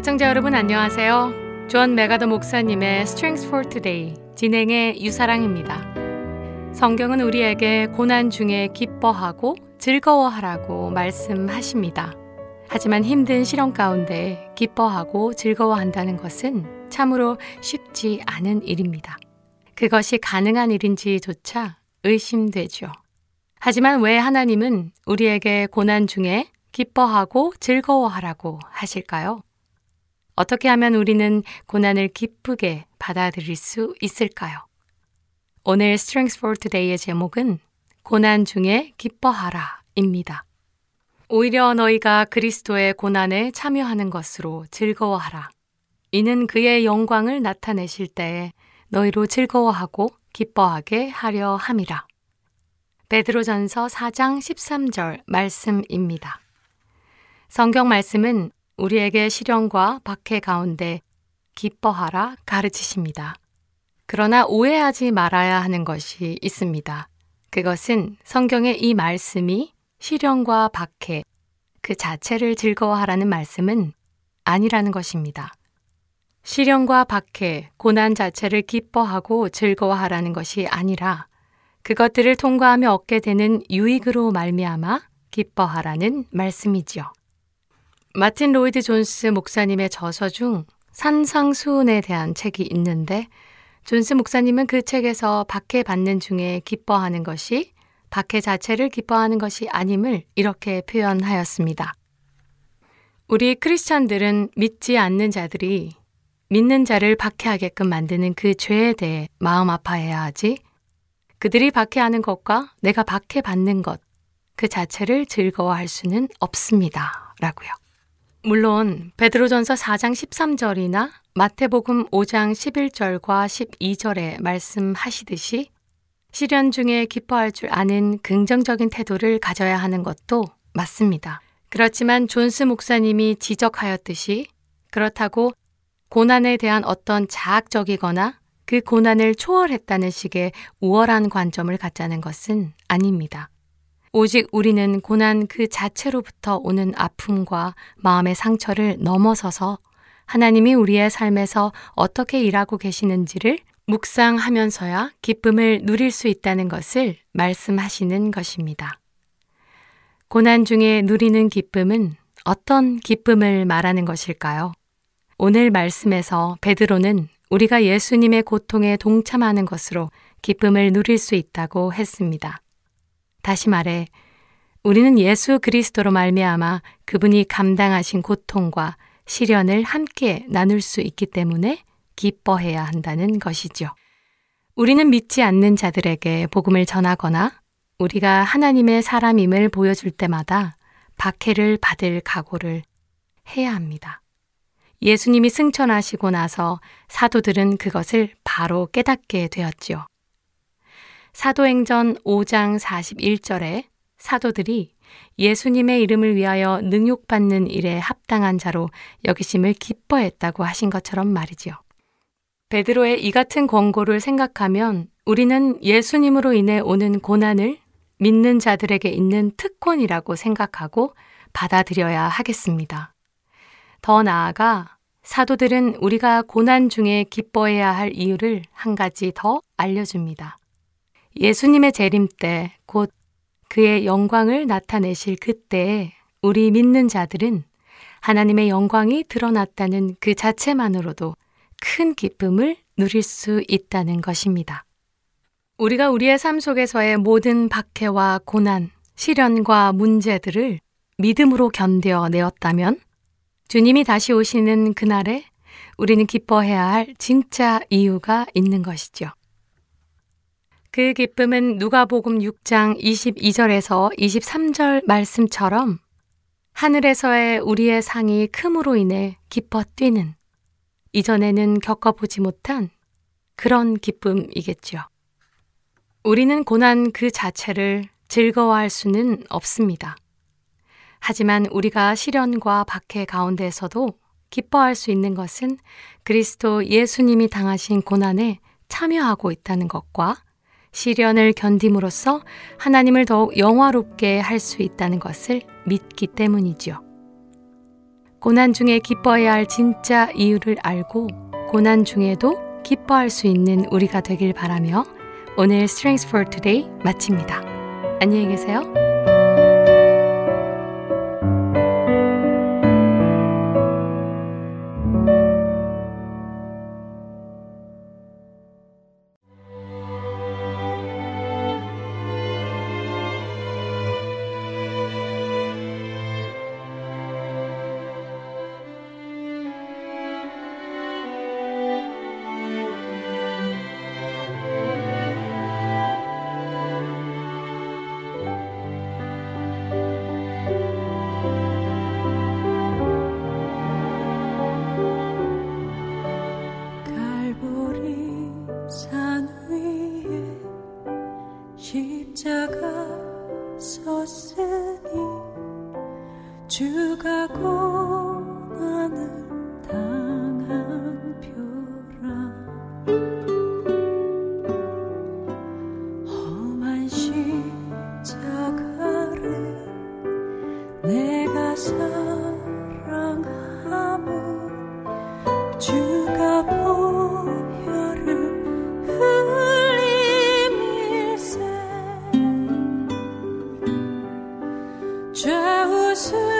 애청자 여러분 안녕하세요. 존 맥아더 목사님의 Strength for Today 진행의 유사랑입니다. 성경은 우리에게 고난 중에 기뻐하고 즐거워하라고 말씀하십니다. 하지만 힘든 시련 가운데 기뻐하고 즐거워한다는 것은 참으로 쉽지 않은 일입니다. 그것이 가능한 일인지조차 의심되죠. 하지만 왜 하나님은 우리에게 고난 중에 기뻐하고 즐거워하라고 하실까요? 어떻게 하면 우리는 고난을 기쁘게 받아들일 수 있을까요? 오늘 Strength for Today의 제목은 고난 중에 기뻐하라 입니다. 오히려 너희가 그리스도의 고난에 참여하는 것으로 즐거워하라. 이는 그의 영광을 나타내실 때에 너희로 즐거워하고 기뻐하게 하려 함이라. 베드로전서 4장 13절 말씀입니다. 성경 말씀은 우리에게 시련과 박해 가운데 기뻐하라 가르치십니다. 그러나 오해하지 말아야 하는 것이 있습니다. 그것은 성경의 이 말씀이 시련과 박해 그 자체를 즐거워하라는 말씀은 아니라는 것입니다. 시련과 박해, 고난 자체를 기뻐하고 즐거워하라는 것이 아니라 그것들을 통과하며 얻게 되는 유익으로 말미암아 기뻐하라는 말씀이지요. 마틴 로이드 존스 목사님의 저서 중 산상수훈에 대한 책이 있는데 존스 목사님은 그 책에서 박해 받는 중에 기뻐하는 것이 박해 자체를 기뻐하는 것이 아님을 이렇게 표현하였습니다. 우리 크리스찬들은 믿지 않는 자들이 믿는 자를 박해하게끔 만드는 그 죄에 대해 마음 아파해야 하지 그들이 박해하는 것과 내가 박해받는 것 그 자체를 즐거워할 수는 없습니다. 라고요. 물론 베드로전서 4장 13절이나 마태복음 5장 11절과 12절에 말씀하시듯이 시련 중에 기뻐할 줄 아는 긍정적인 태도를 가져야 하는 것도 맞습니다. 그렇지만 존스 목사님이 지적하였듯이 그렇다고 고난에 대한 어떤 자학적이거나 그 고난을 초월했다는 식의 우월한 관점을 갖자는 것은 아닙니다. 오직 우리는 고난 그 자체로부터 오는 아픔과 마음의 상처를 넘어서서 하나님이 우리의 삶에서 어떻게 일하고 계시는지를 묵상하면서야 기쁨을 누릴 수 있다는 것을 말씀하시는 것입니다. 고난 중에 누리는 기쁨은 어떤 기쁨을 말하는 것일까요? 오늘 말씀에서 베드로는 우리가 예수님의 고통에 동참하는 것으로 기쁨을 누릴 수 있다고 했습니다. 다시 말해 우리는 예수 그리스도로 말미암아 그분이 감당하신 고통과 시련을 함께 나눌 수 있기 때문에 기뻐해야 한다는 것이죠. 우리는 믿지 않는 자들에게 복음을 전하거나 우리가 하나님의 사람임을 보여줄 때마다 박해를 받을 각오를 해야 합니다. 예수님이 승천하시고 나서 사도들은 그것을 바로 깨닫게 되었지요. 사도행전 5장 41절에 사도들이 예수님의 이름을 위하여 능욕받는 일에 합당한 자로 여기심을 기뻐했다고 하신 것처럼 말이지요. 베드로의 이 같은 권고를 생각하면 우리는 예수님으로 인해 오는 고난을 믿는 자들에게 있는 특권이라고 생각하고 받아들여야 하겠습니다. 더 나아가 사도들은 우리가 고난 중에 기뻐해야 할 이유를 한 가지 더 알려줍니다. 예수님의 재림 때 곧 그의 영광을 나타내실 그때에 우리 믿는 자들은 하나님의 영광이 드러났다는 그 자체만으로도 큰 기쁨을 누릴 수 있다는 것입니다. 우리가 우리의 삶 속에서의 모든 박해와 고난, 시련과 문제들을 믿음으로 견뎌내었다면 주님이 다시 오시는 그날에 우리는 기뻐해야 할 진짜 이유가 있는 것이죠. 그 기쁨은 누가복음 6장 22절에서 23절 말씀처럼 하늘에서의 우리의 상이 큼으로 인해 기뻐 뛰는 이전에는 겪어보지 못한 그런 기쁨이겠죠. 우리는 고난 그 자체를 즐거워할 수는 없습니다. 하지만 우리가 시련과 박해 가운데서도 기뻐할 수 있는 것은 그리스도 예수님이 당하신 고난에 참여하고 있다는 것과 시련을 견딤으로써 하나님을 더욱 영화롭게 할 수 있다는 것을 믿기 때문이죠. 고난 중에 기뻐해야 할 진짜 이유를 알고 고난 중에도 기뻐할 수 있는 우리가 되길 바라며 오늘 Strengths for Today 마칩니다. 안녕히 계세요. 这无休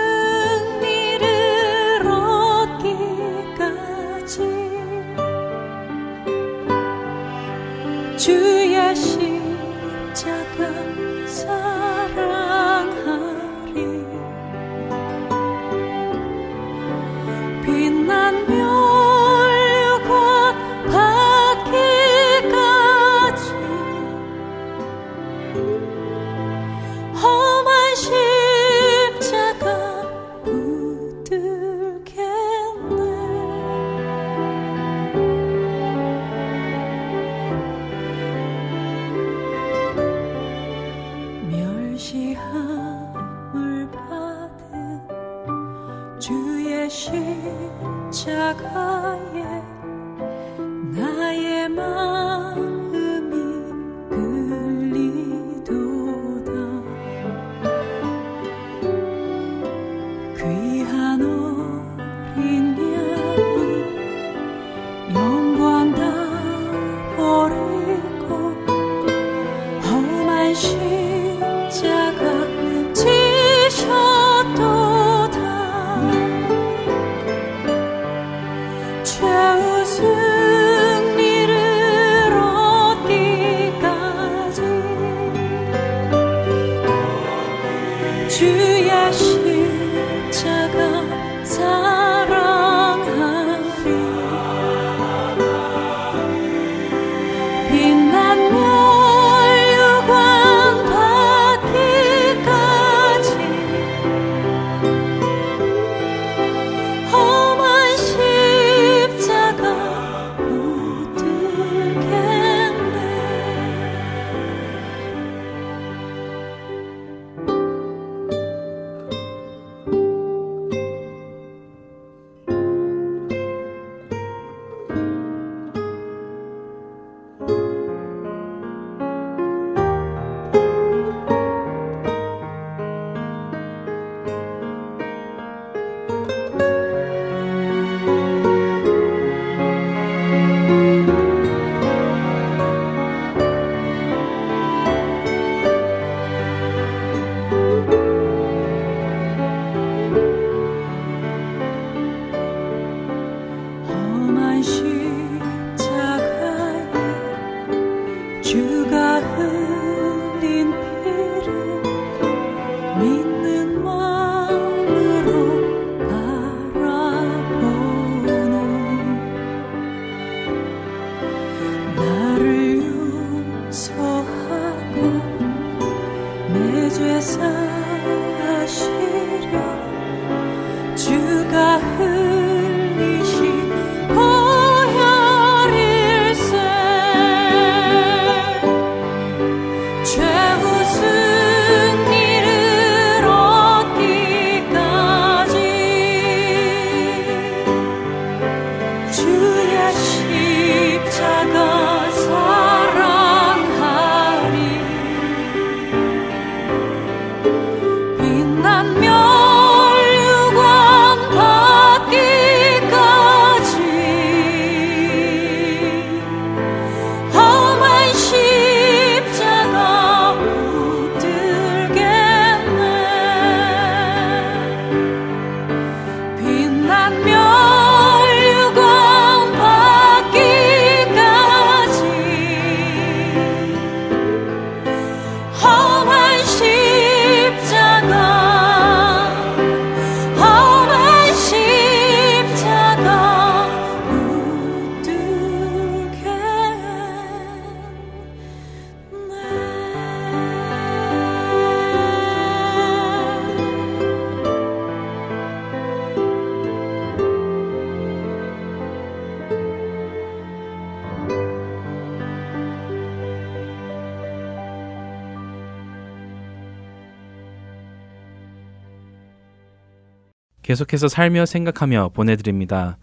계속해서 살며 생각하며 보내드립니다.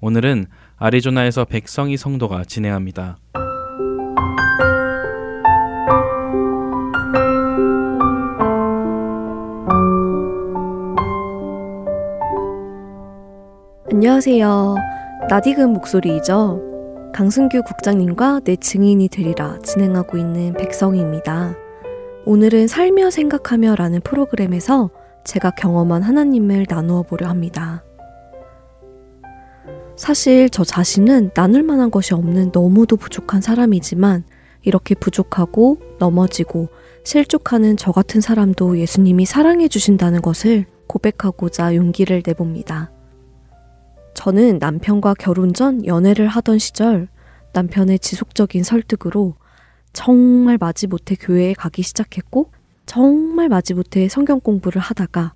오늘은 아리조나에서 백성희 성도가 진행합니다. 안녕하세요. 나디금 목소리이죠. 강승규 국장님과 내 증인이 되리라 진행하고 있는 백성희입니다. 오늘은 살며 생각하며 라는 프로그램에서 제가 경험한 하나님을 나누어 보려 합니다. 사실 저 자신은 나눌 만한 것이 없는 너무도 부족한 사람이지만 이렇게 부족하고 넘어지고 실족하는 저 같은 사람도 예수님이 사랑해 주신다는 것을 고백하고자 용기를 내봅니다. 저는 남편과 결혼 전 연애를 하던 시절 남편의 지속적인 설득으로 정말 마지못해 교회에 가기 시작했고 정말 마지못해 성경 공부를 하다가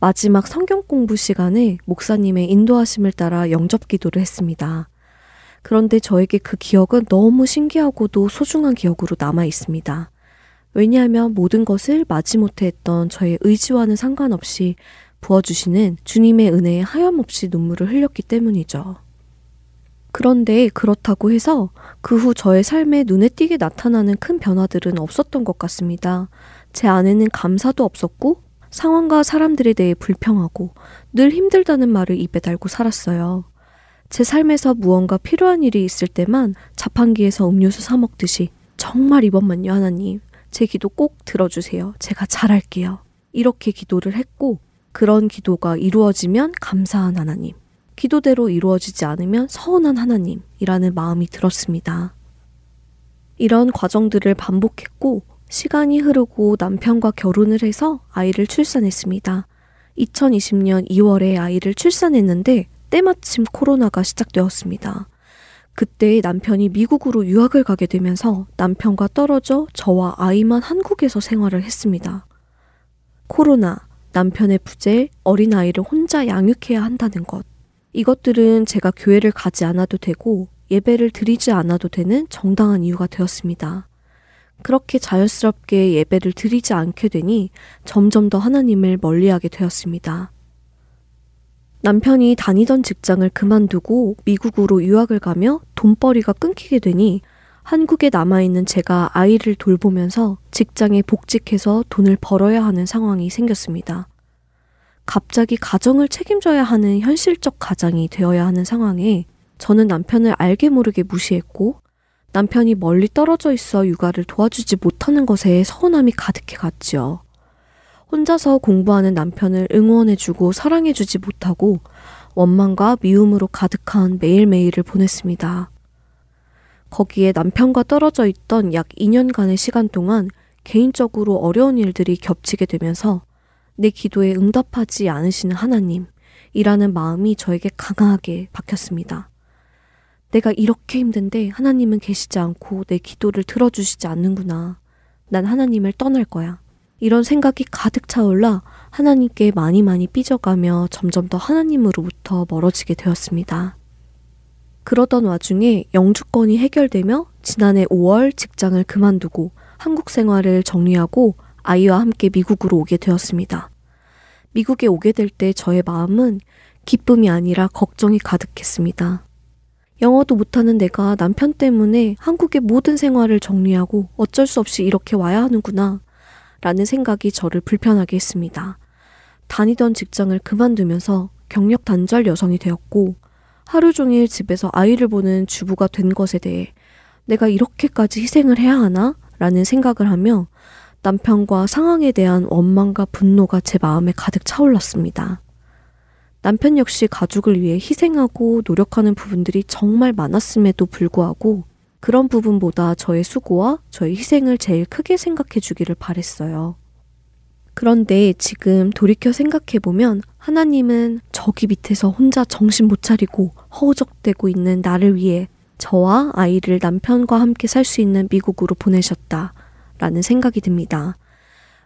마지막 성경 공부 시간에 목사님의 인도하심을 따라 영접 기도를 했습니다. 그런데 저에게 그 기억은 너무 신기하고도 소중한 기억으로 남아 있습니다. 왜냐하면 모든 것을 마지못해 했던 저의 의지와는 상관없이 부어주시는 주님의 은혜에 하염없이 눈물을 흘렸기 때문이죠. 그런데 그렇다고 해서 그 후 저의 삶에 눈에 띄게 나타나는 큰 변화들은 없었던 것 같습니다. 제 안에는 감사도 없었고 상황과 사람들에 대해 불평하고 늘 힘들다는 말을 입에 달고 살았어요. 제 삶에서 무언가 필요한 일이 있을 때만 자판기에서 음료수 사 먹듯이 정말 이번만요 하나님 제 기도 꼭 들어주세요. 제가 잘할게요. 이렇게 기도를 했고 그런 기도가 이루어지면 감사한 하나님. 기도대로 이루어지지 않으면 서운한 하나님이라는 마음이 들었습니다. 이런 과정들을 반복했고 시간이 흐르고 남편과 결혼을 해서 아이를 출산했습니다. 2020년 2월에 아이를 출산했는데 때마침 코로나가 시작되었습니다. 그때 남편이 미국으로 유학을 가게 되면서 남편과 떨어져 저와 아이만 한국에서 생활을 했습니다. 코로나, 남편의 부재, 어린아이를 혼자 양육해야 한다는 것. 이것들은 제가 교회를 가지 않아도 되고 예배를 드리지 않아도 되는 정당한 이유가 되었습니다. 그렇게 자연스럽게 예배를 드리지 않게 되니 점점 더 하나님을 멀리하게 되었습니다. 남편이 다니던 직장을 그만두고 미국으로 유학을 가며 돈벌이가 끊기게 되니 한국에 남아있는 제가 아이를 돌보면서 직장에 복직해서 돈을 벌어야 하는 상황이 생겼습니다. 갑자기 가정을 책임져야 하는 현실적 가장이 되어야 하는 상황에 저는 남편을 알게 모르게 무시했고 남편이 멀리 떨어져 있어 육아를 도와주지 못하는 것에 서운함이 가득해 갔지요. 혼자서 공부하는 남편을 응원해주고 사랑해주지 못하고 원망과 미움으로 가득한 매일매일을 보냈습니다. 거기에 남편과 떨어져 있던 약 2년간의 시간 동안 개인적으로 어려운 일들이 겹치게 되면서 내 기도에 응답하지 않으시는 하나님 이라는 마음이 저에게 강하게 박혔습니다. 내가 이렇게 힘든데 하나님은 계시지 않고 내 기도를 들어주시지 않는구나. 난 하나님을 떠날 거야. 이런 생각이 가득 차올라 하나님께 많이 많이 삐져가며 점점 더 하나님으로부터 멀어지게 되었습니다. 그러던 와중에 영주권이 해결되며 지난해 5월 직장을 그만두고 한국 생활을 정리하고 아이와 함께 미국으로 오게 되었습니다. 미국에 오게 될 때 저의 마음은 기쁨이 아니라 걱정이 가득했습니다. 영어도 못하는 내가 남편 때문에 한국의 모든 생활을 정리하고 어쩔 수 없이 이렇게 와야 하는구나 라는 생각이 저를 불편하게 했습니다. 다니던 직장을 그만두면서 경력 단절 여성이 되었고 하루 종일 집에서 아이를 보는 주부가 된 것에 대해 내가 이렇게까지 희생을 해야 하나? 라는 생각을 하며 남편과 상황에 대한 원망과 분노가 제 마음에 가득 차올랐습니다. 남편 역시 가족을 위해 희생하고 노력하는 부분들이 정말 많았음에도 불구하고 그런 부분보다 저의 수고와 저의 희생을 제일 크게 생각해 주기를 바랬어요. 그런데 지금 돌이켜 생각해 보면 하나님은 저기 밑에서 혼자 정신 못 차리고 허우적대고 있는 나를 위해 저와 아이를 남편과 함께 살 수 있는 미국으로 보내셨다. 라는 생각이 듭니다.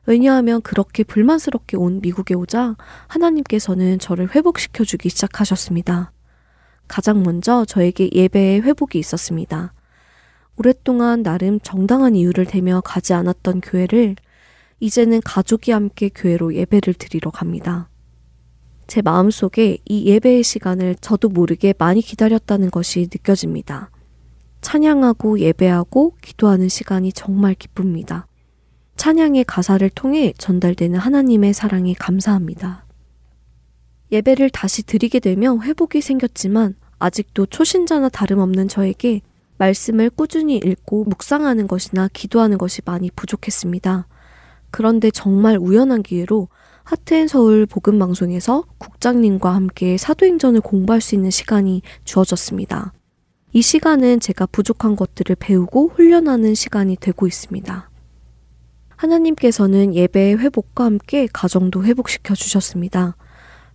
왜냐하면 그렇게 불만스럽게 온 미국에 오자 하나님께서는 저를 회복시켜 주기 시작하셨습니다. 가장 먼저 저에게 예배의 회복이 있었습니다. 오랫동안 나름 정당한 이유를 대며 가지 않았던 교회를 이제는 가족이 함께 교회로 예배를 드리러 갑니다. 제 마음속에 이 예배의 시간을 저도 모르게 많이 기다렸다는 것이 느껴집니다. 찬양하고 예배하고 기도하는 시간이 정말 기쁩니다. 찬양의 가사를 통해 전달되는 하나님의 사랑이 감사합니다. 예배를 다시 드리게 되면 회복이 생겼지만 아직도 초신자나 다름없는 저에게 말씀을 꾸준히 읽고 묵상하는 것이나 기도하는 것이 많이 부족했습니다. 그런데 정말 우연한 기회로 하트앤 서울 복음 방송에서 국장님과 함께 사도행전을 공부할 수 있는 시간이 주어졌습니다. 이 시간은 제가 부족한 것들을 배우고 훈련하는 시간이 되고 있습니다. 하나님께서는 예배의 회복과 함께 가정도 회복시켜 주셨습니다.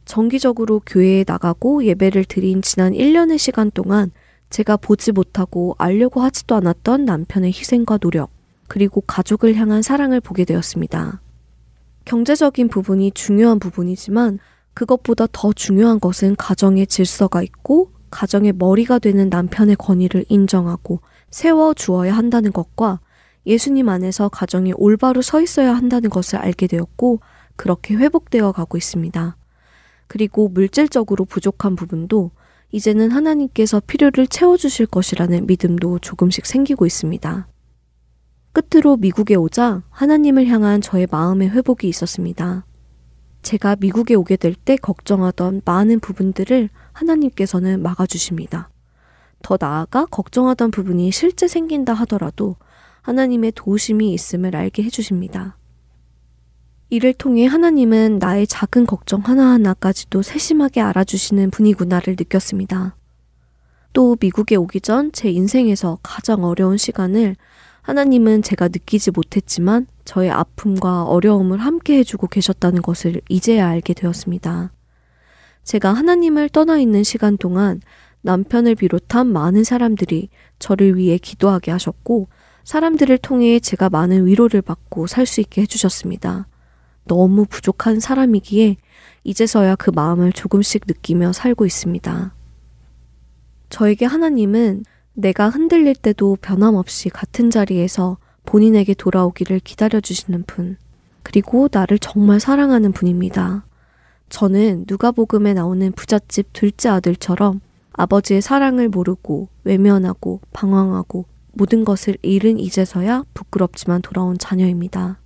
정기적으로 교회에 나가고 예배를 드린 지난 1년의 시간 동안 제가 보지 못하고 알려고 하지도 않았던 남편의 희생과 노력, 그리고 가족을 향한 사랑을 보게 되었습니다. 경제적인 부분이 중요한 부분이지만 그것보다 더 중요한 것은 가정의 질서가 있고 가정의 머리가 되는 남편의 권위를 인정하고 세워 주어야 한다는 것과 예수님 안에서 가정이 올바로 서 있어야 한다는 것을 알게 되었고 그렇게 회복되어 가고 있습니다. 그리고 물질적으로 부족한 부분도 이제는 하나님께서 필요를 채워주실 것이라는 믿음도 조금씩 생기고 있습니다. 끝으로 미국에 오자 하나님을 향한 저의 마음의 회복이 있었습니다. 제가 미국에 오게 될 때 걱정하던 많은 부분들을 하나님께서는 막아주십니다. 더 나아가 걱정하던 부분이 실제 생긴다 하더라도 하나님의 도우심이 있음을 알게 해주십니다. 이를 통해 하나님은 나의 작은 걱정 하나하나까지도 세심하게 알아주시는 분이구나를 느꼈습니다. 또 미국에 오기 전 제 인생에서 가장 어려운 시간을 하나님은 제가 느끼지 못했지만 저의 아픔과 어려움을 함께 해주고 계셨다는 것을 이제야 알게 되었습니다. 제가 하나님을 떠나 있는 시간 동안 남편을 비롯한 많은 사람들이 저를 위해 기도하게 하셨고 사람들을 통해 제가 많은 위로를 받고 살 수 있게 해주셨습니다. 너무 부족한 사람이기에 이제서야 그 마음을 조금씩 느끼며 살고 있습니다. 저에게 하나님은 내가 흔들릴 때도 변함없이 같은 자리에서 본인에게 돌아오기를 기다려주시는 분, 그리고 나를 정말 사랑하는 분입니다. 저는 누가복음에 나오는 부잣집 둘째 아들처럼 아버지의 사랑을 모르고 외면하고 방황하고 모든 것을 잃은 이제서야 부끄럽지만 돌아온 자녀입니다.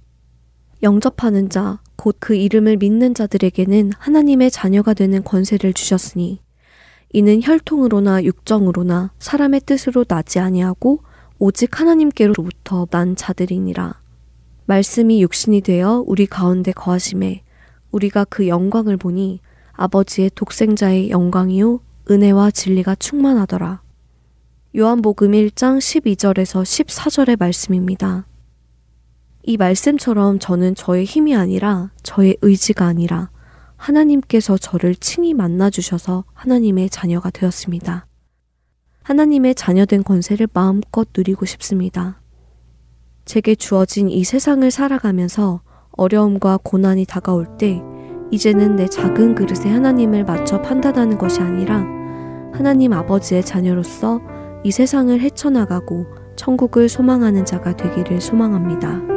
영접하는 자, 곧 그 이름을 믿는 자들에게는 하나님의 자녀가 되는 권세를 주셨으니 이는 혈통으로나 육정으로나 사람의 뜻으로 나지 아니하고 오직 하나님께로부터 난 자들이니라. 말씀이 육신이 되어 우리 가운데 거하심에 우리가 그 영광을 보니 아버지의 독생자의 영광이요 은혜와 진리가 충만하더라. 요한복음 1장 12절에서 14절의 말씀입니다. 이 말씀처럼 저는 저의 힘이 아니라 저의 의지가 아니라 하나님께서 저를 친히 만나주셔서 하나님의 자녀가 되었습니다. 하나님의 자녀된 권세를 마음껏 누리고 싶습니다. 제게 주어진 이 세상을 살아가면서 어려움과 고난이 다가올 때 이제는 내 작은 그릇에 하나님을 맞춰 판단하는 것이 아니라 하나님 아버지의 자녀로서 이 세상을 헤쳐나가고 천국을 소망하는 자가 되기를 소망합니다.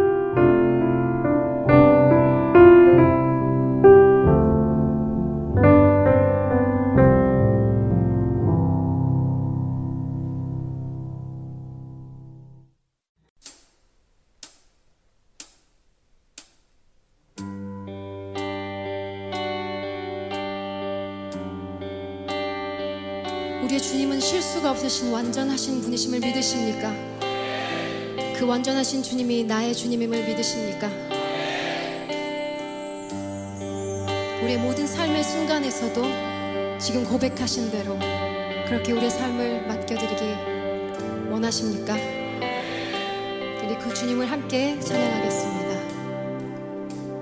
없으신 완전하신 분이심을 믿으십니까? 그 완전하신 주님이 나의 주님임을 믿으십니까? 우리의 모든 삶의 순간에서도 지금 고백하신 대로 그렇게 우리의 삶을 맡겨드리기 원하십니까? 우리 그 주님을 함께 찬양하겠습니다.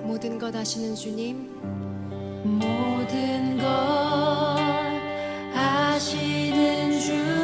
모든 것 아시는 주님, 모든 것 아시는 주님.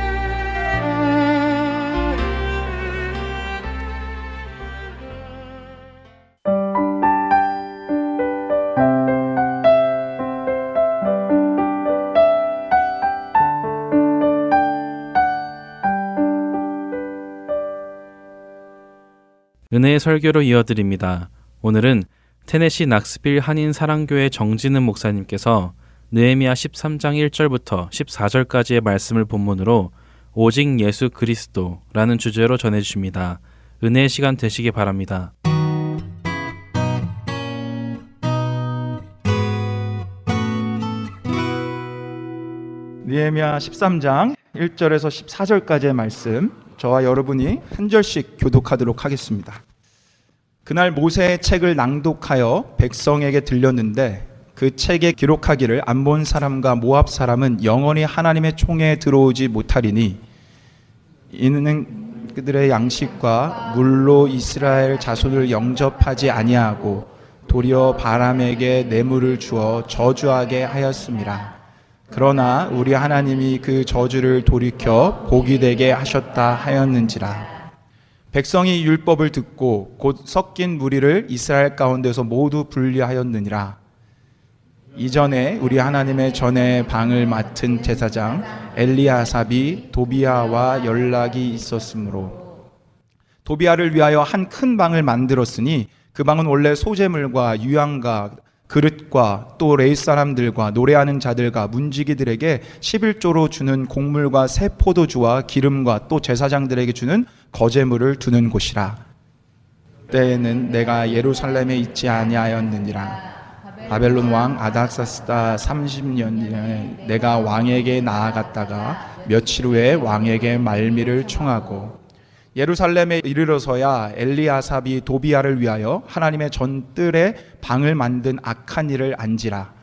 설교로 이어드립니다. 오늘은 테네시 낙스빌 한인 사랑교회 정진은 목사님께서 느헤미야 13장 1절부터 14절까지의 말씀을 본문으로 오직 예수 그리스도라는 주제로 전해 주십니다. 은혜의 시간 되시기 바랍니다. 느헤미야 13장 1절에서 14절까지의 말씀 저와 여러분이 한 절씩 교독하도록 하겠습니다. 그날 모세의 책을 낭독하여 백성에게 들렸는데 그 책에 기록하기를 안 본 사람과 모압 사람은 영원히 하나님의 총회에 들어오지 못하리니 이는 그들의 양식과 물로 이스라엘 자손을 영접하지 아니하고 도리어 바람에게 뇌물을 주어 저주하게 하였습니다. 그러나 우리 하나님이 그 저주를 돌이켜 복이 되게 하셨다 하였는지라. 백성이 율법을 듣고 곧 섞인 무리를 이스라엘 가운데서 모두 분리하였느니라. 이전에 우리 하나님의 전에 방을 맡은 제사장 엘리아삽이 도비아와 연락이 있었으므로 도비아를 위하여 한 큰 방을 만들었으니 그 방은 원래 소재물과 유향과 그릇과 또 레이 사람들과 노래하는 자들과 문지기들에게 11조로 주는 곡물과 새 포도주와 기름과 또 제사장들에게 주는 거제물을 두는 곳이라. 때에는 내가 예루살렘에 있지 아니하였느니라. 바벨론 왕 아닥사스다 30년에 내가 왕에게 나아갔다가 며칠 후에 왕에게 말미를 청하고 예루살렘에 이르러서야 엘리아삽이 도비아를 위하여 하나님의 전뜰에 방을 만든 악한 일을 안지라.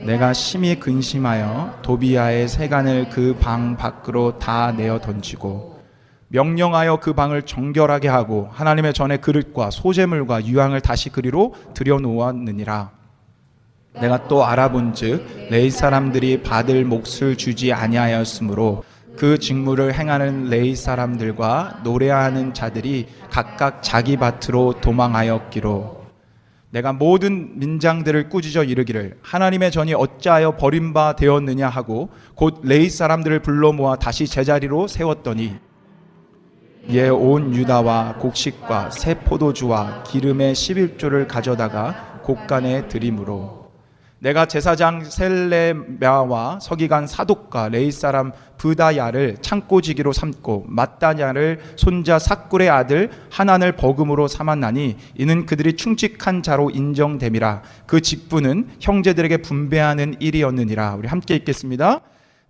내가 심히 근심하여 도비아의 세간을 그 방 밖으로 다 내어 던지고 명령하여 그 방을 정결하게 하고 하나님의 전에 그릇과 소재물과 유황을 다시 그리로 들여놓았느니라. 내가 또 알아본즉 레이 사람들이 받을 몫을 주지 아니하였으므로 그 직무를 행하는 레이 사람들과 노래하는 자들이 각각 자기 밭으로 도망하였기로. 내가 모든 민장들을 꾸짖어 이르기를 하나님의 전이 어찌하여 버린 바 되었느냐 하고 곧 레위 사람들을 불러 모아 다시 제자리로 세웠더니 예 온 유다와 곡식과 새 포도주와 기름의 11조를 가져다가 곡간에 들이므로 내가 제사장 셀레먀와 서기관 사독과 레위 사람 브다야를 창고지기로 삼고 맛다냐의 손자 삭굴의 아들 하난을 버금으로 삼았나니 이는 그들이 충직한 자로 인정됨이라. 그 직분은 형제들에게 분배하는 일이었느니라. 우리 함께 읽겠습니다.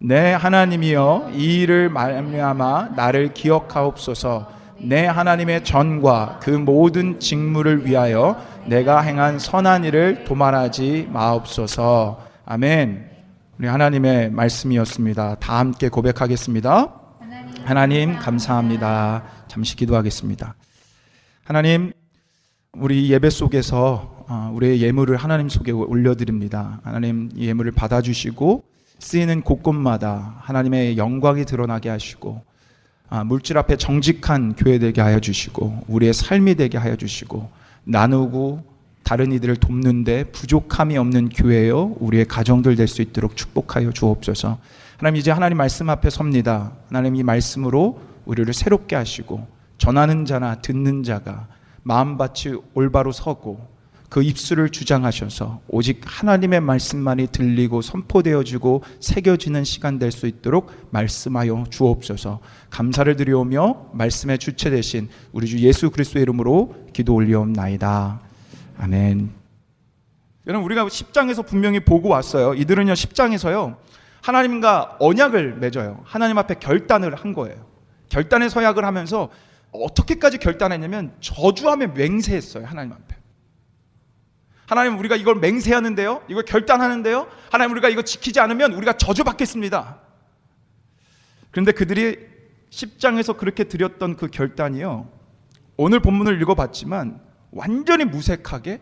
내 하나님이여 이 일을 말미암아 나를 기억하옵소서 내 하나님의 전과 그 모든 직무를 위하여 내가 행한 선한 일을 도말하지 마옵소서. 아멘. 우리 하나님의 말씀이었습니다. 다 함께 고백하겠습니다. 하나님 감사합니다. 잠시 기도하겠습니다. 하나님 우리 예배 속에서 아, 우리의 예물을 하나님 속에 올려드립니다. 하나님 이 예물을 받아주시고 쓰이는 곳곳마다 하나님의 영광이 드러나게 하시고 아, 물질 앞에 정직한 교회 되게 하여 주시고 우리의 삶이 되게 하여 주시고 나누고 다른 이들을 돕는데 부족함이 없는 교회요 우리의 가정들 될 수 있도록 축복하여 주옵소서. 하나님 이제 하나님 말씀 앞에 섭니다. 하나님 이 말씀으로 우리를 새롭게 하시고 전하는 자나 듣는 자가 마음밭이 올바로 서고 그 입술을 주장하셔서 오직 하나님의 말씀만이 들리고 선포되어지고 새겨지는 시간 될 수 있도록 말씀하여 주옵소서. 감사를 드리오며 말씀의 주체 되신 우리 주 예수 그리스도의 이름으로 기도 올리옵나이다. 아멘. 여러분 우리가 10장에서 분명히 보고 왔어요. 이들은요 10장에서요 하나님과 언약을 맺어요. 하나님 앞에 결단을 한 거예요. 결단의 서약을 하면서 어떻게까지 결단했냐면 저주함에 맹세했어요. 하나님 앞에. 하나님 우리가 이걸 맹세하는데요. 이걸 결단하는데요. 하나님 우리가 이거 지키지 않으면 우리가 저주받겠습니다. 그런데 그들이 10장에서 그렇게 드렸던 그 결단이요. 오늘 본문을 읽어봤지만 완전히 무색하게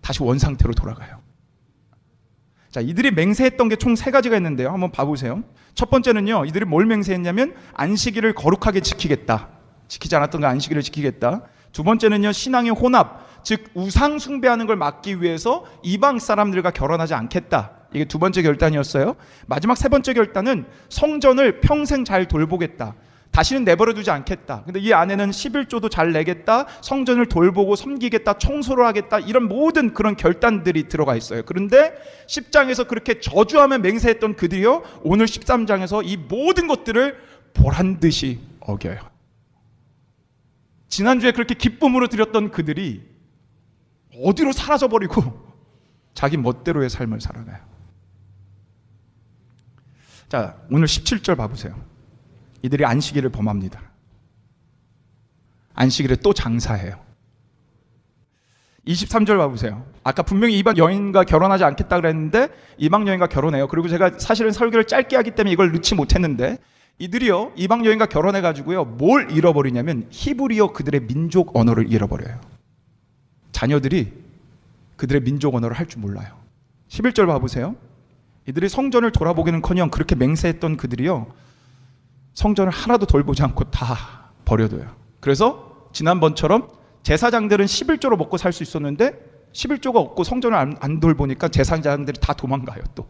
다시 원상태로 돌아가요. 자, 이들이 맹세했던 게 총 세 가지가 있는데요. 한번 봐보세요. 첫 번째는요, 이들이 뭘 맹세했냐면 안식일을 거룩하게 지키겠다. 지키지 않았던 거 안식일을 지키겠다. 두 번째는요, 신앙의 혼합, 즉 우상 숭배하는 걸 막기 위해서 이방 사람들과 결혼하지 않겠다. 이게 두 번째 결단이었어요. 마지막 세 번째 결단은 성전을 평생 잘 돌보겠다. 다시는 내버려 두지 않겠다. 근데 이 안에는 11조도 잘 내겠다. 성전을 돌보고 섬기겠다. 청소를 하겠다. 이런 모든 그런 결단들이 들어가 있어요. 그런데 10장에서 그렇게 저주하며 맹세했던 그들이요. 오늘 13장에서 이 모든 것들을 보란 듯이 어겨요. 지난주에 그렇게 기쁨으로 드렸던 그들이 어디로 사라져버리고 자기 멋대로의 삶을 살아가요. 자, 오늘 17절 봐보세요. 이들이 안식일을 범합니다. 안식일에 또 장사해요. 23절 봐보세요. 아까 분명히 이방 여인과 결혼하지 않겠다 그랬는데 이방 여인과 결혼해요. 그리고 제가 사실은 설교를 짧게 하기 때문에 이걸 넣지 못했는데 이들이요 이방 여인과 결혼해 가지고요 뭘 잃어버리냐면 히브리어 그들의 민족 언어를 잃어버려요. 자녀들이 그들의 민족 언어를 할 줄 몰라요. 11절 봐보세요. 이들이 성전을 돌아보기는커녕 그렇게 맹세했던 그들이요 성전을 하나도 돌보지 않고 다 버려둬요. 그래서 지난번처럼 제사장들은 11조로 먹고 살 수 있었는데 11조가 없고 성전을 안, 안 돌보니까 제사장들이 다 도망가요 또.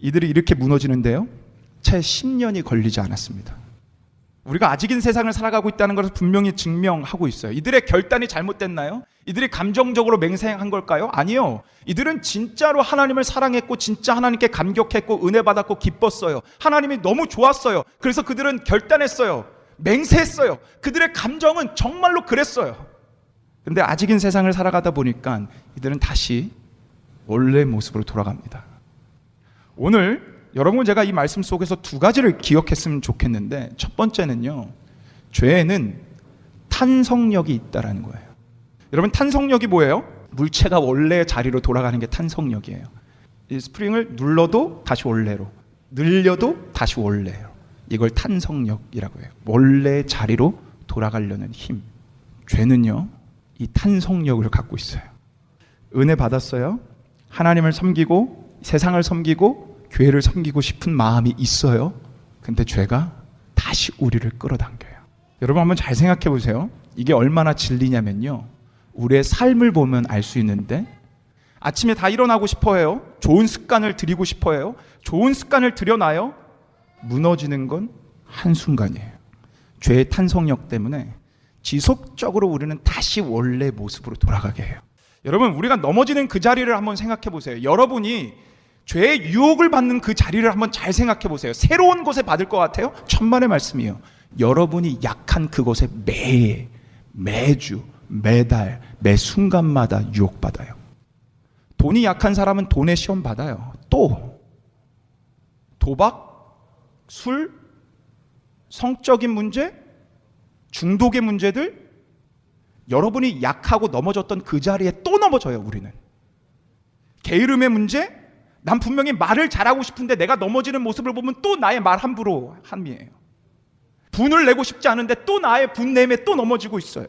이들이 이렇게 무너지는데요. 채 10년이 걸리지 않았습니다. 우리가 아직인 세상을 살아가고 있다는 것을 분명히 증명하고 있어요. 이들의 결단이 잘못됐나요? 이들이 감정적으로 맹세한 걸까요? 아니요. 이들은 진짜로 하나님을 사랑했고 진짜 하나님께 감격했고 은혜 받았고 기뻤어요. 하나님이 너무 좋았어요. 그래서 그들은 결단했어요. 맹세했어요. 그들의 감정은 정말로 그랬어요. 근데 아직인 세상을 살아가다 보니까 이들은 다시 원래 모습으로 돌아갑니다. 오늘 여러분 제가 이 말씀 속에서 두 가지를 기억했으면 좋겠는데 첫 번째는요. 죄에는 탄성력이 있다라는 거예요. 여러분 탄성력이 뭐예요? 물체가 원래 자리로 돌아가는 게 탄성력이에요. 이 스프링을 눌러도 다시 원래로, 늘려도 다시 원래로. 이걸 탄성력이라고 해요. 원래 자리로 돌아가려는 힘. 죄는요, 이 탄성력을 갖고 있어요. 은혜 받았어요. 하나님을 섬기고 세상을 섬기고 교회를 섬기고 싶은 마음이 있어요. 근데 죄가 다시 우리를 끌어당겨요. 여러분 한번 잘 생각해 보세요. 이게 얼마나 진리냐면요. 우리의 삶을 보면 알 수 있는데 아침에 다 일어나고 싶어 해요. 좋은 습관을 들이고 싶어 해요. 좋은 습관을 들여놔요. 무너지는 건 한순간이에요. 죄의 탄성력 때문에 지속적으로 우리는 다시 원래 모습으로 돌아가게 해요. 여러분, 우리가 넘어지는 그 자리를 한번 생각해 보세요. 여러분이 죄의 유혹을 받는 그 자리를 한번 잘 생각해 보세요. 새로운 곳에 받을 것 같아요? 천만의 말씀이에요. 여러분이 약한 그곳에 매, 매주, 매달, 매 순간마다 유혹받아요. 돈이 약한 사람은 돈의 시험 받아요. 또, 도박, 술, 성적인 문제, 중독의 문제들, 여러분이 약하고 넘어졌던 그 자리에 또 넘어져요, 우리는. 게으름의 문제, 난 분명히 말을 잘하고 싶은데 내가 넘어지는 모습을 보면 또 나의 말 함부로 함이에요. 분을 내고 싶지 않은데 또 나의 분냄에 또 넘어지고 있어요.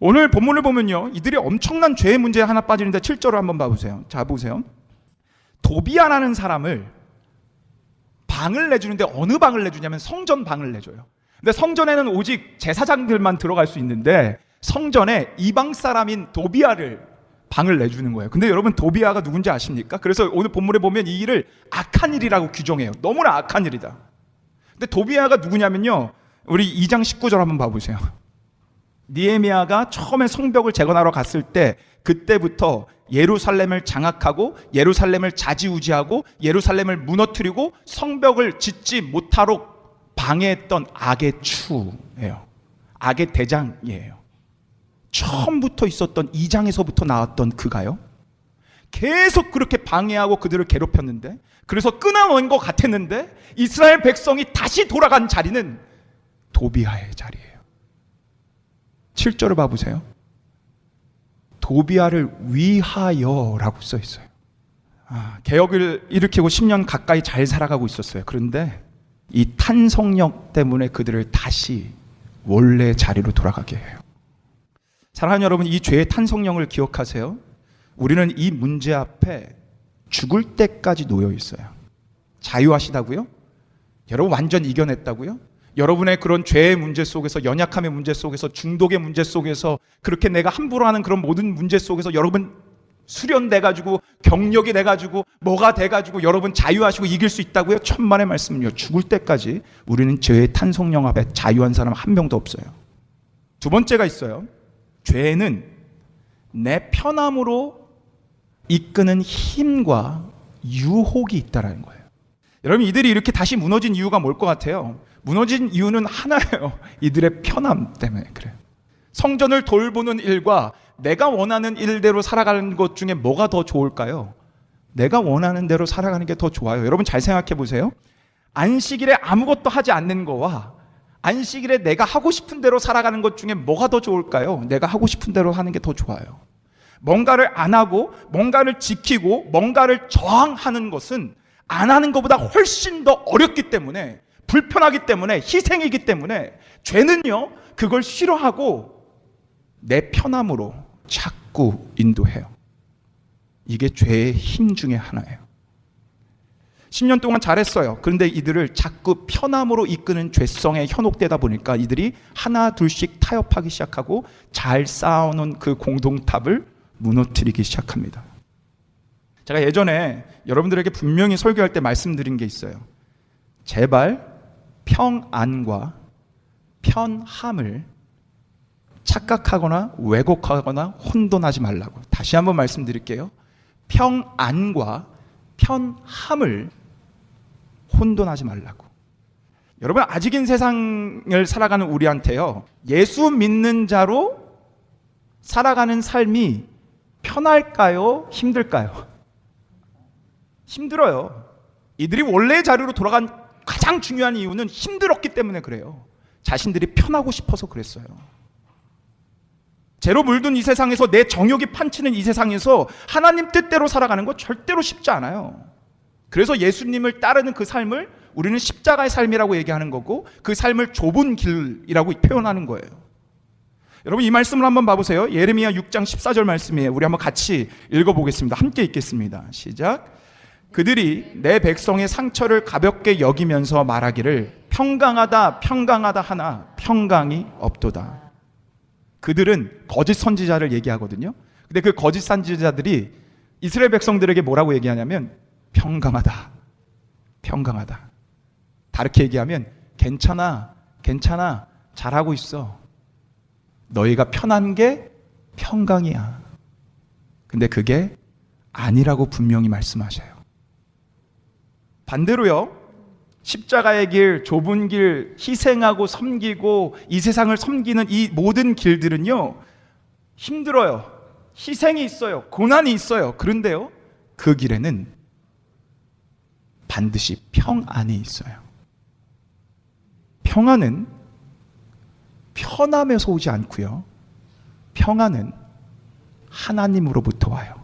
오늘 본문을 보면요. 이들이 엄청난 죄의 문제에 하나 빠지는데 7절을 한번 봐보세요. 자, 보세요. 도비아라는 사람을 방을 내주는데 어느 방을 내주냐면 성전 방을 내줘요. 근데 성전에는 오직 제사장들만 들어갈 수 있는데 성전에 이방 사람인 도비아를 방을 내주는 거예요. 근데 여러분 도비아가 누군지 아십니까? 그래서 오늘 본문에 보면 이 일을 악한 일이라고 규정해요. 너무나 악한 일이다. 근데 도비아가 누구냐면요. 우리 2장 19절 한번 봐보세요. 니에미아가 처음에 성벽을 재건하러 갔을 때 그때부터 예루살렘을 장악하고 예루살렘을 자지우지하고 예루살렘을 무너뜨리고 성벽을 짓지 못하도록 방해했던 악의 추예요. 악의 대장이에요. 처음부터 있었던 2장에서부터 나왔던 그가요. 계속 그렇게 방해하고 그들을 괴롭혔는데 그래서 끊어놓은 것 같았는데 이스라엘 백성이 다시 돌아간 자리는 도비아의 자리예요. 7절을 봐보세요. 도비아를 위하여라고 써 있어요. 아, 개혁을 일으키고 10년 가까이 잘 살아가고 있었어요. 그런데 이 탄성력 때문에 그들을 다시 원래 자리로 돌아가게 해요. 사랑하는 여러분, 이 죄의 탄성령을 기억하세요. 우리는 이 문제 앞에 죽을 때까지 놓여 있어요. 자유하시다고요? 여러분 완전 이겨냈다고요? 여러분의 그런 죄의 문제 속에서 연약함의 문제 속에서 중독의 문제 속에서 그렇게 내가 함부로 하는 그런 모든 문제 속에서 여러분 수련돼 가지고 경력이 돼 가지고 뭐가 돼 가지고 여러분 자유하시고 이길 수 있다고요? 천만의 말씀은요. 죽을 때까지 우리는 죄의 탄성령 앞에 자유한 사람 한 명도 없어요. 두 번째가 있어요. 죄는 내 편함으로 이끄는 힘과 유혹이 있다라는 거예요. 여러분 이들이 이렇게 다시 무너진 이유가 뭘 것 같아요? 무너진 이유는 하나예요. 이들의 편함 때문에 그래요. 성전을 돌보는 일과 내가 원하는 일대로 살아가는 것 중에 뭐가 더 좋을까요? 내가 원하는 대로 살아가는 게 더 좋아요. 여러분 잘 생각해 보세요. 안식일에 아무것도 하지 않는 거와 안식일에 내가 하고 싶은 대로 살아가는 것 중에 뭐가 더 좋을까요? 내가 하고 싶은 대로 하는 게 더 좋아요. 뭔가를 안 하고 뭔가를 지키고 뭔가를 저항하는 것은 안 하는 것보다 훨씬 더 어렵기 때문에 불편하기 때문에 희생이기 때문에 죄는요 그걸 싫어하고 내 편함으로 자꾸 인도해요. 이게 죄의 힘 중에 하나예요. 10년 동안 잘했어요. 그런데 이들을 자꾸 편함으로 이끄는 죄성에 현혹되다 보니까 이들이 하나 둘씩 타협하기 시작하고 잘 쌓아놓은 그 공동탑을 무너뜨리기 시작합니다. 제가 예전에 여러분들에게 분명히 설교할 때 말씀드린 게 있어요. 제발 평안과 편함을 착각하거나 왜곡하거나 혼돈하지 말라고. 다시 한번 말씀드릴게요. 평안과 편함을 혼돈하지 말라고. 여러분, 아직인 세상을 살아가는 우리한테요, 예수 믿는 자로 살아가는 삶이 편할까요? 힘들까요? 힘들어요. 이들이 원래의 자리로 돌아간 가장 중요한 이유는 힘들었기 때문에 그래요. 자신들이 편하고 싶어서 그랬어요. 죄로 물든 이 세상에서 내 정욕이 판치는 이 세상에서 하나님 뜻대로 살아가는 거 절대로 쉽지 않아요. 그래서 예수님을 따르는 그 삶을 우리는 십자가의 삶이라고 얘기하는 거고 그 삶을 좁은 길이라고 표현하는 거예요. 여러분 이 말씀을 한번 봐보세요. 예레미야 6장 14절 말씀이에요. 우리 한번 같이 읽어보겠습니다. 함께 읽겠습니다. 시작. 그들이 내 백성의 상처를 가볍게 여기면서 말하기를 평강하다 평강하다 하나 평강이 없도다. 그들은 거짓 선지자를 얘기하거든요. 근데 그 거짓 선지자들이 이스라엘 백성들에게 뭐라고 얘기하냐면 평강하다. 평강하다. 다르게 얘기하면 괜찮아. 괜찮아. 잘하고 있어. 너희가 편한 게 평강이야. 근데 그게 아니라고 분명히 말씀하셔요. 반대로요. 십자가의 길, 좁은 길, 희생하고 섬기고 이 세상을 섬기는 이 모든 길들은요. 힘들어요. 희생이 있어요. 고난이 있어요. 그런데요. 그 길에는 반드시 평안이 있어요. 평안은 편함에서 오지 않고요. 평안은 하나님으로부터 와요.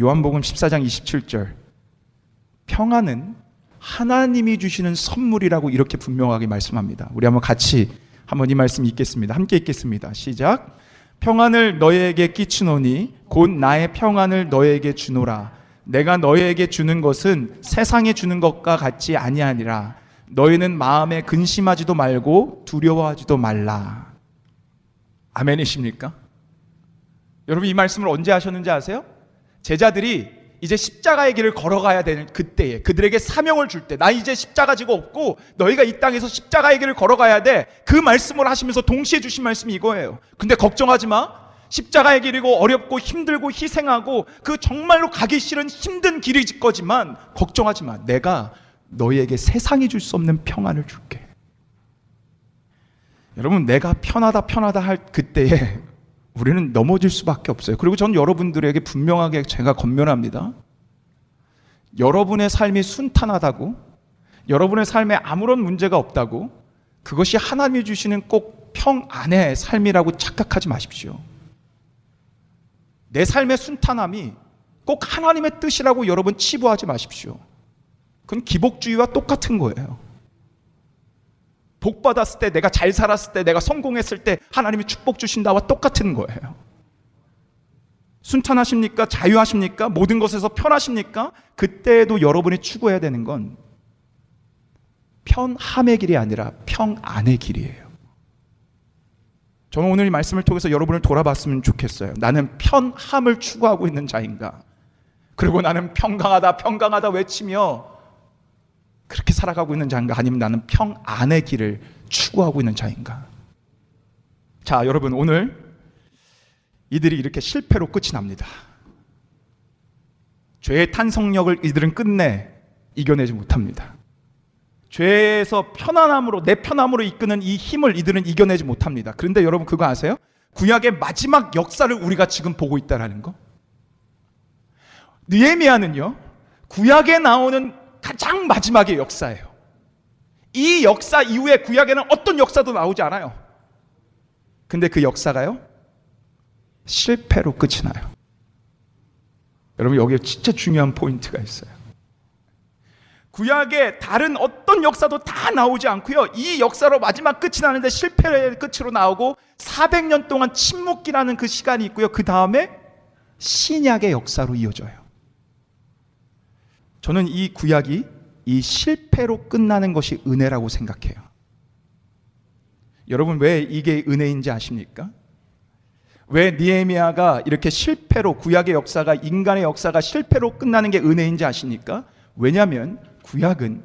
요한복음 14장 27절. 평안은 하나님이 주시는 선물이라고 이렇게 분명하게 말씀합니다. 우리 한번 같이 한번 이 말씀 읽겠습니다. 함께 읽겠습니다. 시작. 평안을 너희에게 끼치노니 곧 나의 평안을 너희에게 주노라. 내가 너희에게 주는 것은 세상에 주는 것과 같지 아니하니라. 너희는 마음에 근심하지도 말고 두려워하지도 말라. 아멘이십니까? 여러분 이 말씀을 언제 하셨는지 아세요? 제자들이 이제 십자가의 길을 걸어가야 되는 그때에 그들에게 사명을 줄 때 나 이제 십자가 지고 없고 너희가 이 땅에서 십자가의 길을 걸어가야 돼. 그 말씀을 하시면서 동시에 주신 말씀이 이거예요. 근데 걱정하지 마. 십자가의 길이고 어렵고 힘들고 희생하고 그 정말로 가기 싫은 힘든 길이 거지만 걱정하지 마. 내가 너희에게 세상이 줄 수 없는 평안을 줄게. 여러분 내가 편하다 편하다 할 그때에 우리는 넘어질 수밖에 없어요. 그리고 전 여러분들에게 분명하게 제가 건면합니다. 여러분의 삶이 순탄하다고, 여러분의 삶에 아무런 문제가 없다고, 그것이 하나님이 주시는 꼭 평안의 삶이라고 착각하지 마십시오. 내 삶의 순탄함이 꼭 하나님의 뜻이라고 여러분 치부하지 마십시오. 그건 기복주의와 똑같은 거예요. 복 받았을 때, 내가 잘 살았을 때, 내가 성공했을 때 하나님이 축복 주신다와 똑같은 거예요. 순탄하십니까? 자유하십니까? 모든 것에서 편하십니까? 그때에도 여러분이 추구해야 되는 건 편함의 길이 아니라 평안의 길이에요. 저는 오늘 이 말씀을 통해서 여러분을 돌아봤으면 좋겠어요. 나는 편함을 추구하고 있는 자인가? 그리고 나는 평강하다, 평강하다 외치며 그렇게 살아가고 있는 자인가? 아니면 나는 평안의 길을 추구하고 있는 자인가? 자, 여러분, 오늘 이들이 이렇게 실패로 끝이 납니다. 죄의 탄성력을 이들은 끝내 이겨내지 못합니다. 죄에서 편안함으로 내 편함으로 이끄는 이 힘을 이들은 이겨내지 못합니다. 그런데 여러분 그거 아세요? 구약의 마지막 역사를 우리가 지금 보고 있다라는 거. 느헤미야는요. 구약에 나오는 가장 마지막의 역사예요. 이 역사 이후에 구약에는 어떤 역사도 나오지 않아요. 근데 그 역사가요. 실패로 끝이 나요. 여러분 여기에 진짜 중요한 포인트가 있어요. 구약의 다른 어떤 역사도 다 나오지 않고요. 이 역사로 마지막 끝이 나는데 실패의 끝으로 나오고 400년 동안 침묵기라는 그 시간이 있고요. 그 다음에 신약의 역사로 이어져요. 저는 이 구약이 이 실패로 끝나는 것이 은혜라고 생각해요. 여러분 왜 이게 은혜인지 아십니까? 왜 니에미아가 이렇게 실패로 구약의 역사가 인간의 역사가 실패로 끝나는 게 은혜인지 아십니까? 왜냐하면 구약은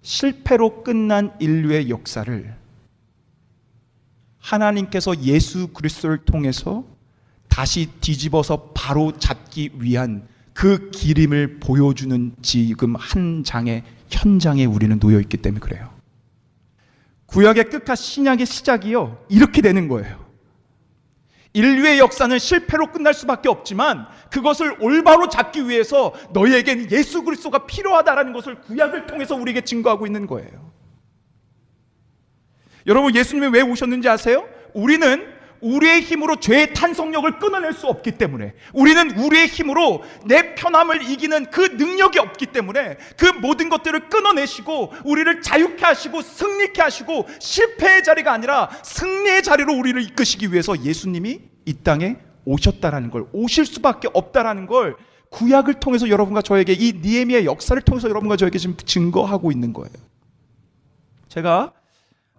실패로 끝난 인류의 역사를 하나님께서 예수 그리스도를 통해서 다시 뒤집어서 바로 잡기 위한 그 기림을 보여주는 지금 한 장의 현장에 우리는 놓여 있기 때문에 그래요. 구약의 끝과 신약의 시작이요. 이렇게 되는 거예요. 인류의 역사는 실패로 끝날 수밖에 없지만 그것을 올바로 잡기 위해서 너희에겐 예수 그리스도가 필요하다라는 것을 구약을 통해서 우리에게 증거하고 있는 거예요. 여러분 예수님이 왜 오셨는지 아세요? 우리는 우리의 힘으로 죄의 탄성력을 끊어낼 수 없기 때문에 우리는 우리의 힘으로 내 편함을 이기는 그 능력이 없기 때문에 그 모든 것들을 끊어내시고 우리를 자유케 하시고 승리케 하시고 실패의 자리가 아니라 승리의 자리로 우리를 이끄시기 위해서 예수님이 이 땅에 오셨다라는 걸 오실 수밖에 없다라는 걸 구약을 통해서 여러분과 저에게 이 니에미의 역사를 통해서 여러분과 저에게 지금 증거하고 있는 거예요. 제가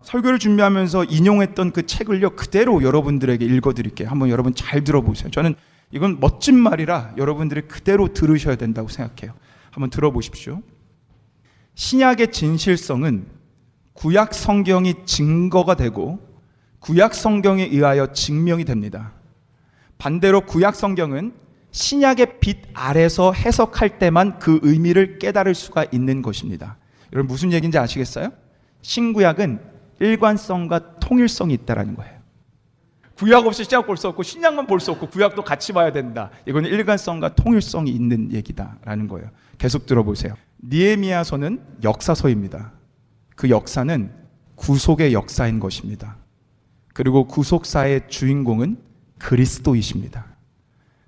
설교를 준비하면서 인용했던 그 책을요 그대로 여러분들에게 읽어드릴게요. 한번 여러분 잘 들어보세요. 저는 이건 멋진 말이라 여러분들이 그대로 들으셔야 된다고 생각해요. 한번 들어보십시오. 신약의 진실성은 구약 성경이 증거가 되고 구약 성경에 의하여 증명이 됩니다. 반대로 구약 성경은 신약의 빛 아래서 해석할 때만 그 의미를 깨달을 수가 있는 것입니다. 여러분 무슨 얘기인지 아시겠어요? 신구약은 일관성과 통일성이 있다라는 거예요. 구약 없이 신약 볼 수 없고 신약만 볼 수 없고 구약도 같이 봐야 된다. 이거는 일관성과 통일성이 있는 얘기다라는 거예요. 계속 들어보세요. 니에미아서는 역사서입니다. 그 역사는 구속의 역사인 것입니다. 그리고 구속사의 주인공은 그리스도이십니다.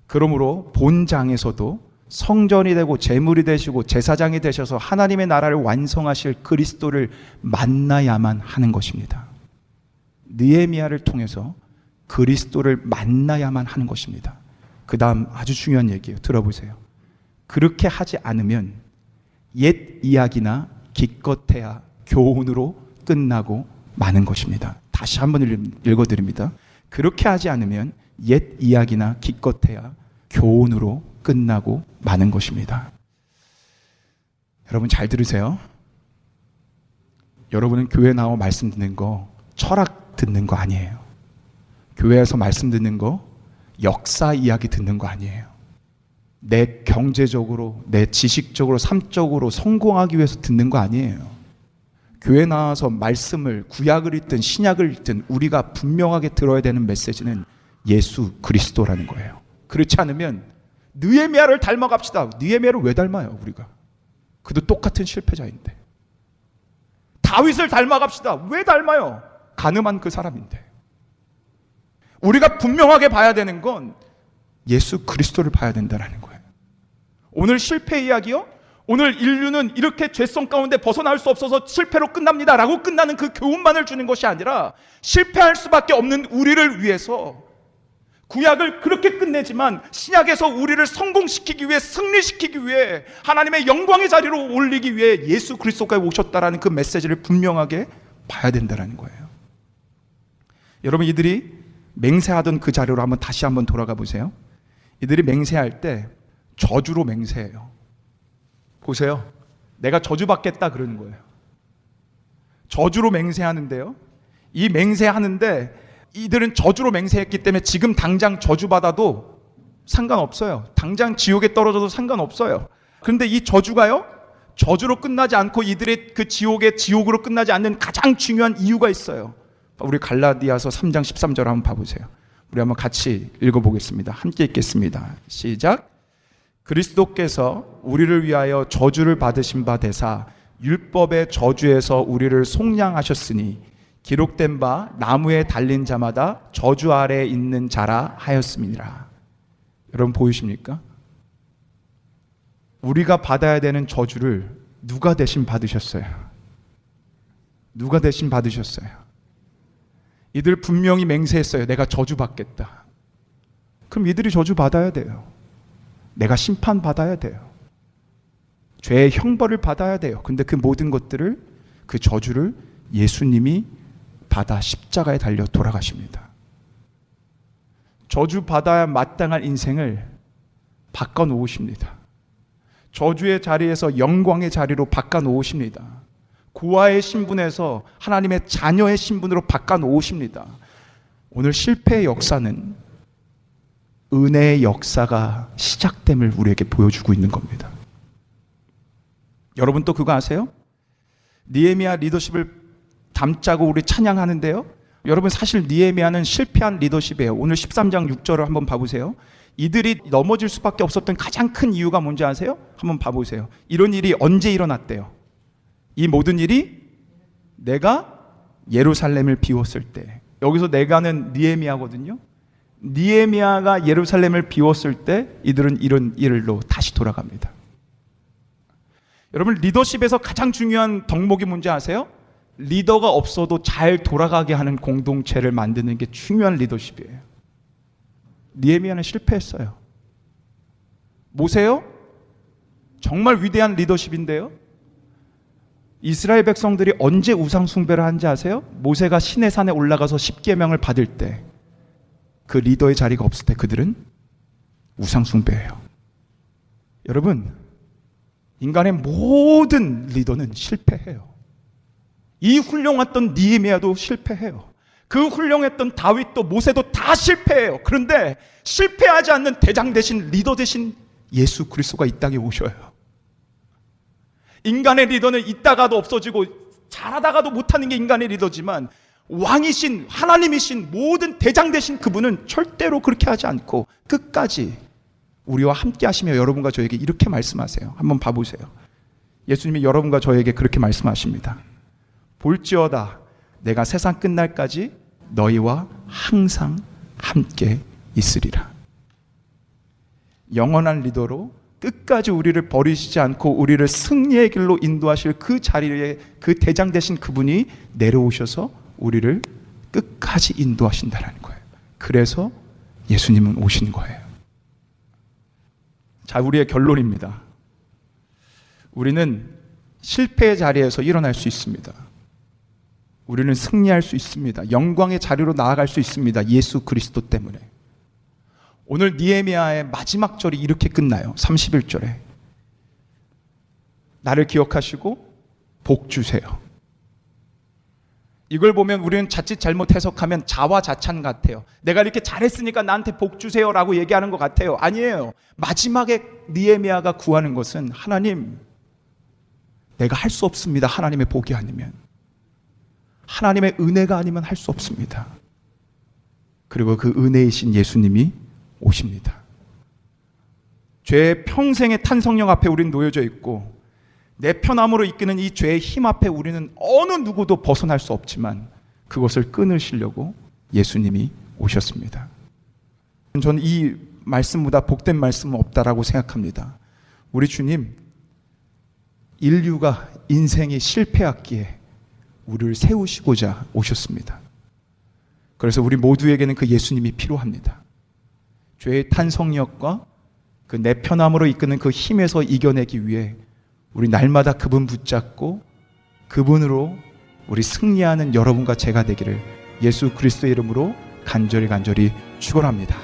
그러므로 본장에서도 성전이 되고 제물이 되시고 제사장이 되셔서 하나님의 나라를 완성하실 그리스도를 만나야만 하는 것입니다. 느헤미야를 통해서 그리스도를 만나야만 하는 것입니다. 그 다음 아주 중요한 얘기예요. 들어보세요. 그렇게 하지 않으면 옛 이야기나 기껏해야 교훈으로 끝나고 마는 것입니다. 다시 한번 읽어드립니다. 그렇게 하지 않으면 옛 이야기나 기껏해야 교훈으로 끝나고 마는 것입니다. 여러분 잘 들으세요. 여러분은 교회 나와 말씀 듣는 거 철학 듣는 거 아니에요. 교회에서 말씀 듣는 거 역사 이야기 듣는 거 아니에요. 내 경제적으로, 내 지식적으로, 삶적으로 성공하기 위해서 듣는 거 아니에요. 교회 나와서 말씀을 구약을 읽든 신약을 읽든 우리가 분명하게 들어야 되는 메시지는 예수 그리스도라는 거예요. 그렇지 않으면 느에미아를 닮아갑시다. 느에미아를 왜 닮아요, 우리가? 그도 똑같은 실패자인데. 다윗을 닮아갑시다. 왜 닮아요? 가늠한 그 사람인데. 우리가 분명하게 봐야 되는 건 예수 그리스도를 봐야 된다는 거예요. 오늘 실패 이야기요? 오늘 인류는 이렇게 죄성 가운데 벗어날 수 없어서 실패로 끝납니다. 라고 끝나는 그 교훈만을 주는 것이 아니라 실패할 수밖에 없는 우리를 위해서 구약을 그렇게 끝내지만 신약에서 우리를 성공시키기 위해 승리시키기 위해 하나님의 영광의 자리로 올리기 위해 예수 그리스도가 오셨다라는 그 메시지를 분명하게 봐야 된다는 거예요. 여러분 이들이 맹세하던 그 자료로 한번 다시 한번 돌아가 보세요. 이들이 맹세할 때 저주로 맹세해요. 보세요. 내가 저주받겠다 그러는 거예요. 저주로 맹세하는데요. 이 맹세하는데 이들은 저주로 맹세했기 때문에 지금 당장 저주받아도 상관없어요. 당장 지옥에 떨어져도 상관없어요. 그런데 이 저주가요? 저주로 끝나지 않고 이들의 그 지옥의 지옥으로 끝나지 않는 가장 중요한 이유가 있어요. 우리 갈라디아서 3장 13절 한번 봐보세요. 우리 한번 같이 읽어보겠습니다. 함께 읽겠습니다. 시작. 그리스도께서 우리를 위하여 저주를 받으신 바 되사 율법의 저주에서 우리를 속량하셨으니 기록된 바 나무에 달린 자마다 저주 아래 있는 자라 하였습니다. 여러분 보이십니까? 우리가 받아야 되는 저주를 누가 대신 받으셨어요? 누가 대신 받으셨어요? 이들 분명히 맹세했어요. 내가 저주 받겠다. 그럼 이들이 저주 받아야 돼요. 내가 심판 받아야 돼요. 죄의 형벌을 받아야 돼요. 근데 그 모든 것들을 그 저주를 예수님이 받아 십자가에 달려 돌아가십니다. 저주 받아야 마땅할 인생을 바꿔 놓으십니다. 저주의 자리에서 영광의 자리로 바꿔 놓으십니다. 구하의 신분에서 하나님의 자녀의 신분으로 바꿔 놓으십니다. 오늘 실패의 역사는 은혜의 역사가 시작됨을 우리에게 보여주고 있는 겁니다. 여러분 또 그거 아세요? 니에미아 리더십을 담자고 우리 찬양하는데요. 여러분 사실 니에미아는 실패한 리더십이에요. 오늘 13장 6절을 한번 봐보세요. 이들이 넘어질 수밖에 없었던 가장 큰 이유가 뭔지 아세요? 한번 봐보세요. 이런 일이 언제 일어났대요? 이 모든 일이 내가 예루살렘을 비웠을 때. 여기서 내가는 니에미아거든요. 니에미아가 예루살렘을 비웠을 때 이들은 이런 일로 다시 돌아갑니다. 여러분 리더십에서 가장 중요한 덕목이 뭔지 아세요? 리더가 없어도 잘 돌아가게 하는 공동체를 만드는 게 중요한 리더십이에요. 니에미아는 실패했어요. 모세요? 정말 위대한 리더십인데요. 이스라엘 백성들이 언제 우상 숭배를 한지 아세요? 모세가 시내 산에 올라가서 십계명을 받을 때 그 리더의 자리가 없을 때 그들은 우상 숭배예요. 여러분, 인간의 모든 리더는 실패해요. 이 훌륭했던 니에미아도 실패해요. 그 훌륭했던 다윗도 모세도 다 실패해요. 그런데 실패하지 않는 대장 대신 리더 대신 예수 그리스도가 이 땅에 오셔요. 인간의 리더는 있다가도 없어지고 잘하다가도 못하는 게 인간의 리더지만 왕이신 하나님이신 모든 대장 되신 그분은 절대로 그렇게 하지 않고 끝까지 우리와 함께 하시며 여러분과 저에게 이렇게 말씀하세요. 한번 봐보세요. 예수님이 여러분과 저에게 그렇게 말씀하십니다. 볼지어다 내가 세상 끝날까지 너희와 항상 함께 있으리라. 영원한 리더로 끝까지 우리를 버리시지 않고 우리를 승리의 길로 인도하실 그 자리에 그 대장 되신 그분이 내려오셔서 우리를 끝까지 인도하신다는 거예요. 그래서 예수님은 오신 거예요. 자, 우리의 결론입니다. 우리는 실패의 자리에서 일어날 수 있습니다. 우리는 승리할 수 있습니다. 영광의 자리로 나아갈 수 있습니다. 예수 그리스도 때문에. 오늘 니에미아의 마지막 절이 이렇게 끝나요. 31절에. 나를 기억하시고 복 주세요. 이걸 보면 우리는 자칫 잘못 해석하면 자화자찬 같아요. 내가 이렇게 잘했으니까 나한테 복 주세요라고 얘기하는 것 같아요. 아니에요. 마지막에 니에미아가 구하는 것은 하나님, 내가 할 수 없습니다. 하나님의 복이 아니면. 하나님의 은혜가 아니면 할 수 없습니다. 그리고 그 은혜이신 예수님이 오십니다. 죄의 평생의 탄성령 앞에 우리는 놓여져 있고 내 편함으로 이끄는 이 죄의 힘 앞에 우리는 어느 누구도 벗어날 수 없지만 그것을 끊으시려고 예수님이 오셨습니다. 저는 이 말씀보다 복된 말씀은 없다라고 생각합니다. 우리 주님 인류가 인생이 실패했기에 우리를 세우시고자 오셨습니다. 그래서 우리 모두에게는 그 예수님이 필요합니다. 죄의 탄성력과 그 내편함으로 이끄는 그 힘에서 이겨내기 위해 우리 날마다 그분 붙잡고 그분으로 우리 승리하는 여러분과 제가 되기를 예수 그리스도의 이름으로 간절히 간절히 축원합니다.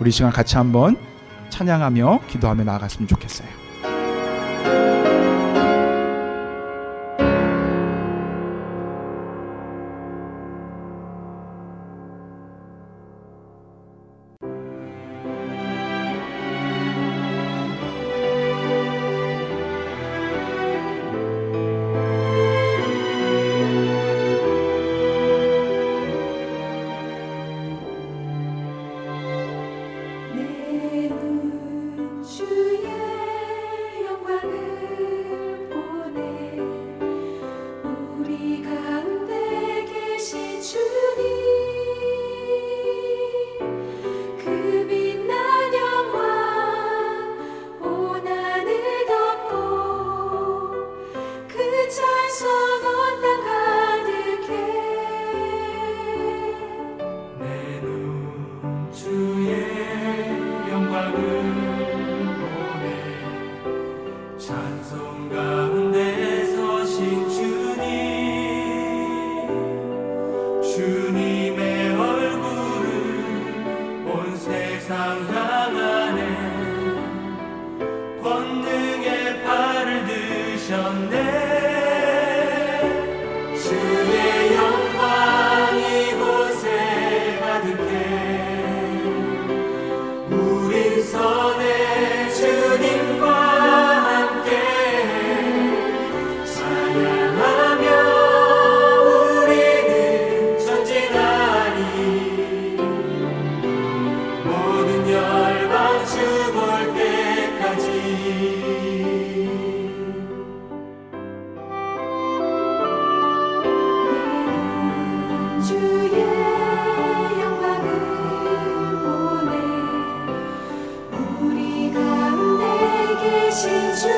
우리 시간 같이 한번 찬양하며 기도하며 나아갔으면 좋겠어요. 계신